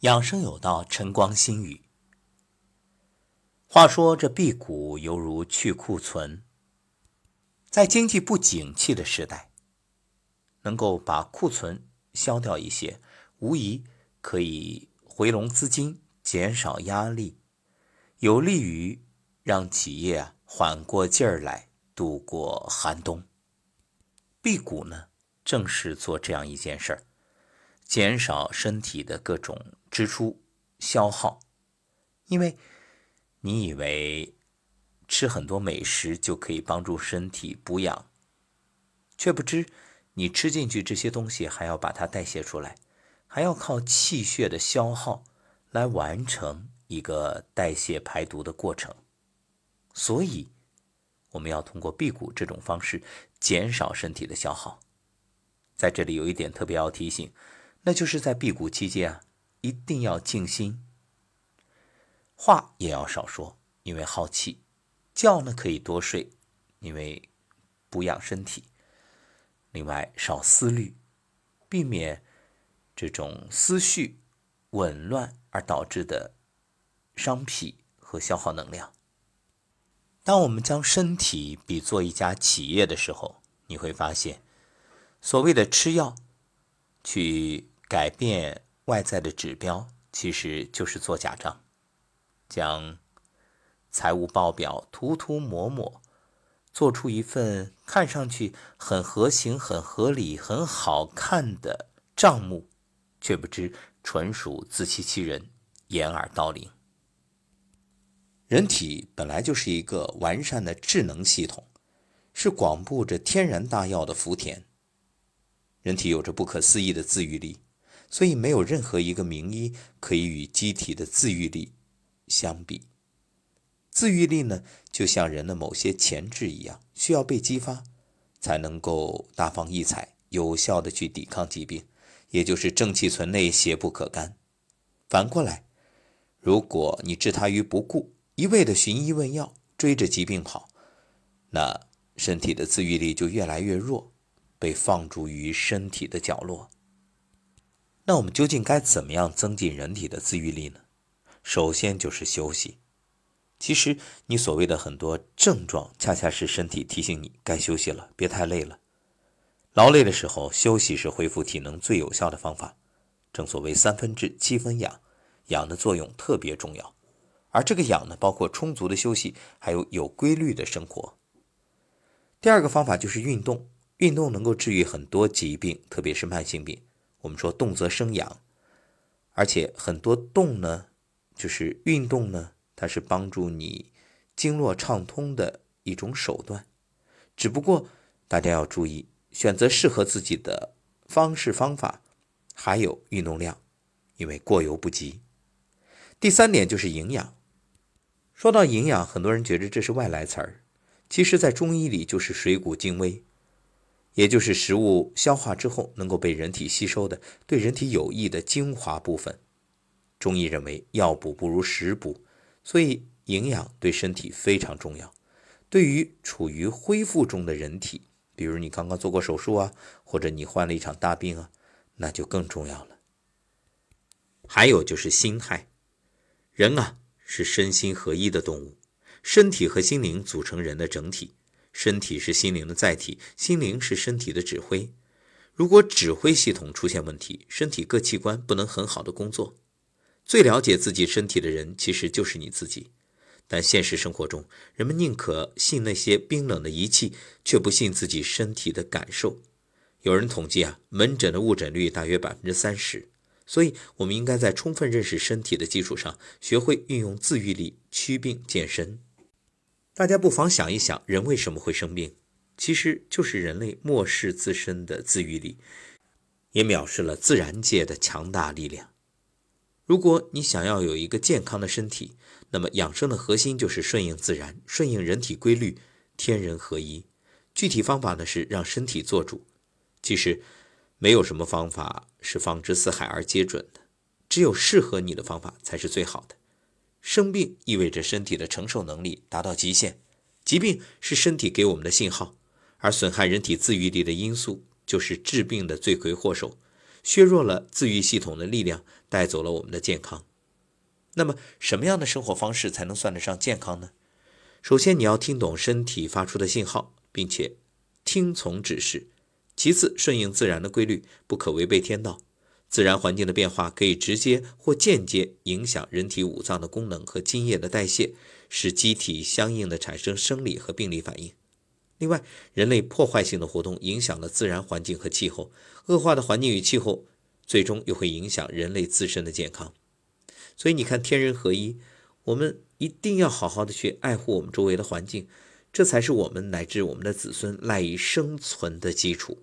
养生有道，晨光心语。话说这辟谷犹如去库存，在经济不景气的时代，能够把库存消掉一些，无疑可以回笼资金，减少压力，有利于让企业缓过劲儿来，度过寒冬。辟谷呢，正是做这样一件事儿。减少身体的各种支出消耗，因为你以为吃很多美食就可以帮助身体补养，却不知你吃进去这些东西还要把它代谢出来，还要靠气血的消耗来完成一个代谢排毒的过程。所以，我们要通过辟谷这种方式减少身体的消耗。在这里有一点特别要提醒。那就是在辟谷期间啊，一定要静心，话也要少说，因为耗气；觉呢可以多睡，因为补养身体。另外，少思虑，避免这种思绪紊乱而导致的伤脾和消耗能量。当我们将身体比作一家企业的时候，你会发现，所谓的吃药，去。改变外在的指标，其实就是做假账，将财务报表涂涂抹抹，做出一份看上去很合情、很合理、很好看的账目，却不知纯属自欺欺人、掩耳盗铃。人体本来就是一个完善的智能系统，是广布着天然大药的福田。人体有着不可思议的自愈力。所以，没有任何一个名医可以与机体的自愈力相比。自愈力呢，就像人的某些潜质一样，需要被激发，才能够大放异彩，有效的去抵抗疾病，也就是正气存内，邪不可干。反过来，如果你置他于不顾，一味的寻医问药，追着疾病跑，那身体的自愈力就越来越弱，被放逐于身体的角落。那我们究竟该怎么样增进人体的自愈力呢？首先就是休息。其实你所谓的很多症状，恰恰是身体提醒你该休息了，别太累了。劳累的时候休息是恢复体能最有效的方法。正所谓三分治七分养，养的作用特别重要。而这个养呢，包括充足的休息，还有有规律的生活。第二个方法就是运动，运动能够治愈很多疾病，特别是慢性病。我们说动则生养，而且很多动呢，就是运动呢，它是帮助你经络畅通的一种手段。只不过大家要注意，选择适合自己的方式方法，还有运动量，因为过犹不及。第三点就是营养。说到营养，很多人觉得这是外来词儿，其实在中医里就是水谷精微。也就是食物消化之后能够被人体吸收的对人体有益的精华部分。中医认为药补不如食补，所以营养对身体非常重要。对于处于恢复中的人体，比如你刚刚做过手术啊，或者你患了一场大病啊，那就更重要了。还有就是心态，人啊是身心合一的动物，身体和心灵组成人的整体。身体是心灵的载体，心灵是身体的指挥。如果指挥系统出现问题，身体各器官不能很好的工作。最了解自己身体的人，其实就是你自己。但现实生活中，人们宁可信那些冰冷的仪器，却不信自己身体的感受。有人统计啊，门诊的误诊率大约百分之三十。所以，我们应该在充分认识身体的基础上，学会运用自愈力祛病健身。大家不妨想一想，人为什么会生病？其实就是人类漠视自身的自愈力，也藐视了自然界的强大力量。如果你想要有一个健康的身体，那么养生的核心就是顺应自然，顺应人体规律，天人合一。具体方法呢是让身体做主。其实没有什么方法是放之四海而皆准的，只有适合你的方法才是最好的。生病意味着身体的承受能力达到极限，疾病是身体给我们的信号，而损害人体自愈力的因素就是治病的罪魁祸首，削弱了自愈系统的力量，带走了我们的健康。那么，什么样的生活方式才能算得上健康呢？首先，你要听懂身体发出的信号，并且听从指示；其次，顺应自然的规律，不可违背天道。自然环境的变化可以直接或间接影响人体五脏的功能和津液的代谢，使机体相应的产生生理和病理反应。另外，人类破坏性的活动影响了自然环境和气候，恶化的环境与气候最终又会影响人类自身的健康。所以你看，天人合一，我们一定要好好的去爱护我们周围的环境，这才是我们乃至我们的子孙赖以生存的基础。